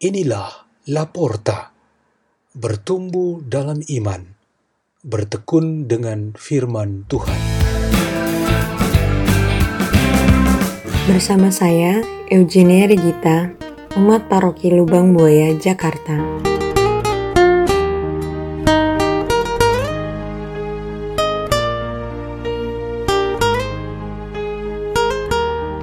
Inilah Laporta, bertumbuh dalam iman, bertekun dengan firman Tuhan. Bersama saya, Eugenia Regita, umat paroki Lubang Buaya, Jakarta.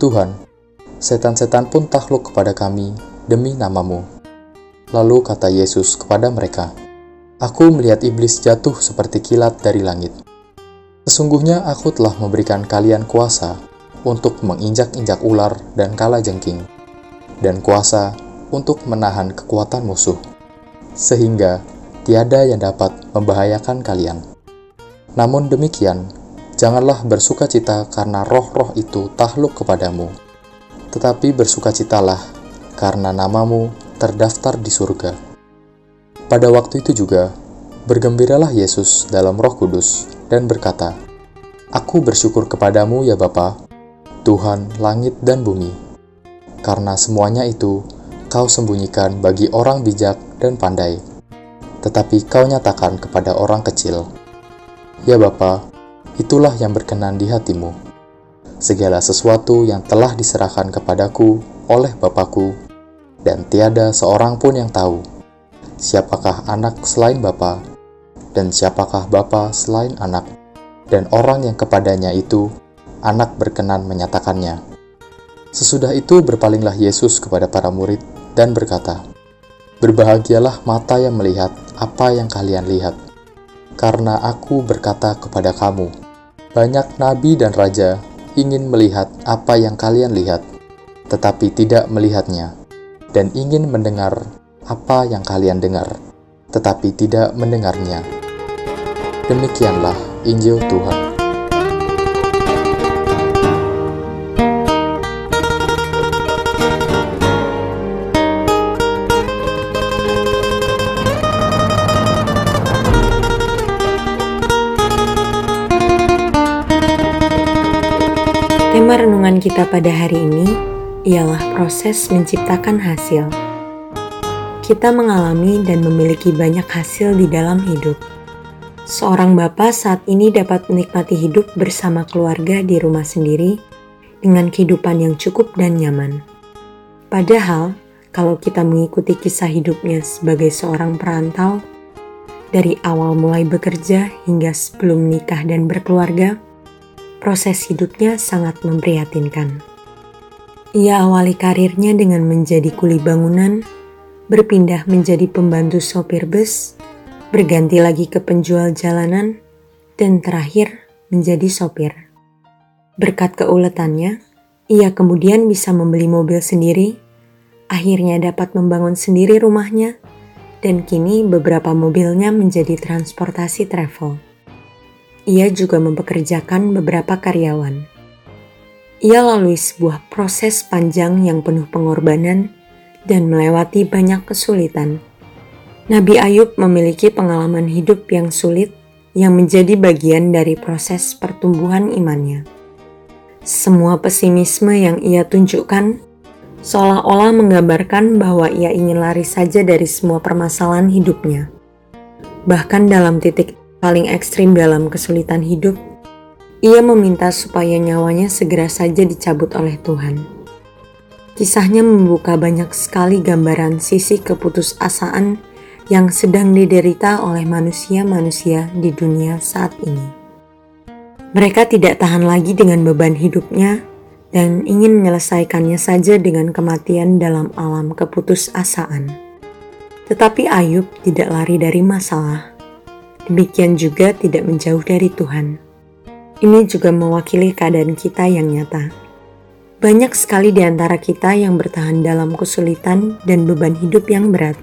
Tuhan, setan-setan pun takluk kepada kami demi namamu. Lalu kata Yesus kepada mereka, Aku melihat iblis jatuh seperti kilat dari langit. Sesungguhnya aku telah memberikan kalian kuasa untuk menginjak-injak ular dan kala jengking, dan kuasa untuk menahan kekuatan musuh, sehingga tiada yang dapat membahayakan kalian. Namun demikian, janganlah bersukacita karena roh-roh itu takluk kepadamu, tetapi bersukacitalah karena namamu terdaftar di surga. Pada waktu itu juga, bergembiralah Yesus dalam roh kudus dan berkata, Aku bersyukur kepadamu ya Bapa, Tuhan langit dan bumi, karena semuanya itu kau sembunyikan bagi orang bijak dan pandai, tetapi kau nyatakan kepada orang kecil. Ya Bapa, itulah yang berkenan di hatimu. Segala sesuatu yang telah diserahkan kepadaku oleh Bapakku, dan tiada seorang pun yang tahu siapakah anak selain Bapa, dan siapakah Bapa selain anak, dan orang yang kepadanya itu anak berkenan menyatakannya. Sesudah itu berpalinglah Yesus kepada para murid dan berkata, Berbahagialah mata yang melihat apa yang kalian lihat, karena aku berkata kepada kamu, banyak nabi dan raja ingin melihat apa yang kalian lihat, tetapi tidak melihatnya, dan ingin mendengar apa yang kalian dengar, tetapi tidak mendengarnya. Demikianlah Injil Tuhan. Tema renungan kita pada hari ini ialah proses menciptakan hasil. Kita mengalami dan memiliki banyak hasil di dalam hidup. Seorang bapak saat ini dapat menikmati hidup bersama keluarga di rumah sendiri dengan kehidupan yang cukup dan nyaman. Padahal, kalau kita mengikuti kisah hidupnya sebagai seorang perantau, dari awal mulai bekerja hingga sebelum menikah dan berkeluarga, proses hidupnya sangat memprihatinkan. Ia awali karirnya dengan menjadi kuli bangunan, berpindah menjadi pembantu sopir bus, berganti lagi ke penjual jalanan, dan terakhir menjadi sopir. Berkat keuletannya, ia kemudian bisa membeli mobil sendiri, akhirnya dapat membangun sendiri rumahnya, dan kini beberapa mobilnya menjadi transportasi travel. Ia juga mempekerjakan beberapa karyawan. Ia lalui sebuah proses panjang yang penuh pengorbanan dan melewati banyak kesulitan. Nabi Ayub memiliki pengalaman hidup yang sulit yang menjadi bagian dari proses pertumbuhan imannya. Semua pesimisme yang ia tunjukkan seolah-olah menggambarkan bahwa ia ingin lari saja dari semua permasalahan hidupnya. Bahkan dalam titik paling ekstrim dalam kesulitan hidup, ia meminta supaya nyawanya segera saja dicabut oleh Tuhan. Kisahnya membuka banyak sekali gambaran sisi keputusasaan yang sedang diderita oleh manusia-manusia di dunia saat ini. Mereka tidak tahan lagi dengan beban hidupnya dan ingin menyelesaikannya saja dengan kematian dalam alam keputusasaan. Tetapi Ayub tidak lari dari masalah. Demikian juga tidak menjauh dari Tuhan. Ini juga mewakili keadaan kita yang nyata. Banyak sekali di antara kita yang bertahan dalam kesulitan dan beban hidup yang berat.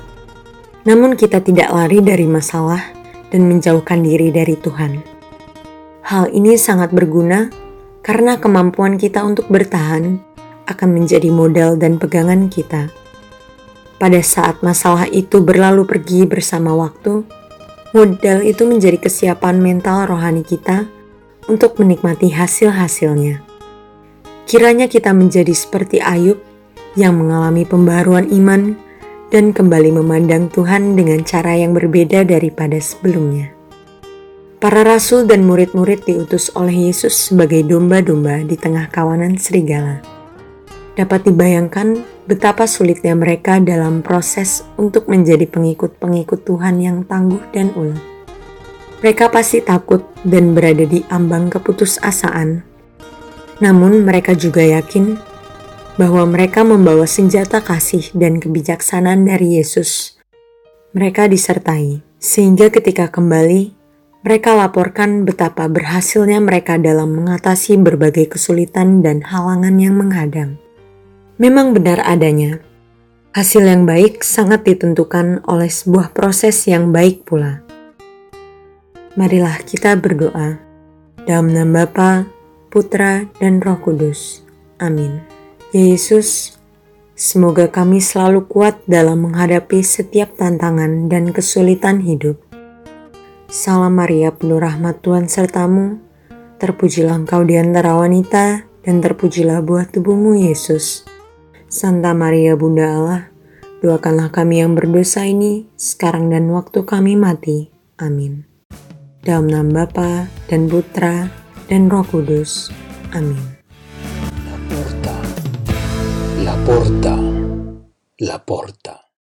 Namun kita tidak lari dari masalah dan menjauhkan diri dari Tuhan. Hal ini sangat berguna karena kemampuan kita untuk bertahan akan menjadi modal dan pegangan kita. Pada saat masalah itu berlalu pergi bersama waktu, modal itu menjadi kesiapan mental rohani kita untuk menikmati hasil-hasilnya. Kiranya kita menjadi seperti Ayub yang mengalami pembaruan iman dan kembali memandang Tuhan dengan cara yang berbeda daripada sebelumnya. Para rasul dan murid-murid diutus oleh Yesus sebagai domba-domba di tengah kawanan serigala. Dapat dibayangkan betapa sulitnya mereka dalam proses untuk menjadi pengikut-pengikut Tuhan yang tangguh dan ulet. Mereka pasti takut dan berada di ambang keputusasaan namun mereka juga yakin bahwa mereka membawa senjata kasih dan kebijaksanaan dari Yesus. Mereka disertai, sehingga ketika kembali, mereka laporkan betapa berhasilnya mereka dalam mengatasi berbagai kesulitan dan halangan yang menghadang. Memang benar adanya, hasil yang baik sangat ditentukan oleh sebuah proses yang baik pula. Marilah kita berdoa. Dalam nama Bapa Putra, dan Roh Kudus. Amin. Ya Yesus, semoga kami selalu kuat dalam menghadapi setiap tantangan dan kesulitan hidup. Salam Maria, penuh rahmat Tuhan sertamu. Terpujilah engkau di antara wanita, dan terpujilah buah tubuhmu, Yesus. Santa Maria, Bunda Allah, doakanlah kami yang berdosa ini, sekarang dan waktu kami mati. Amin. Dalam nama Bapa dan Putra dan Roh Kudus. Amin. La porta, la porta, la porta.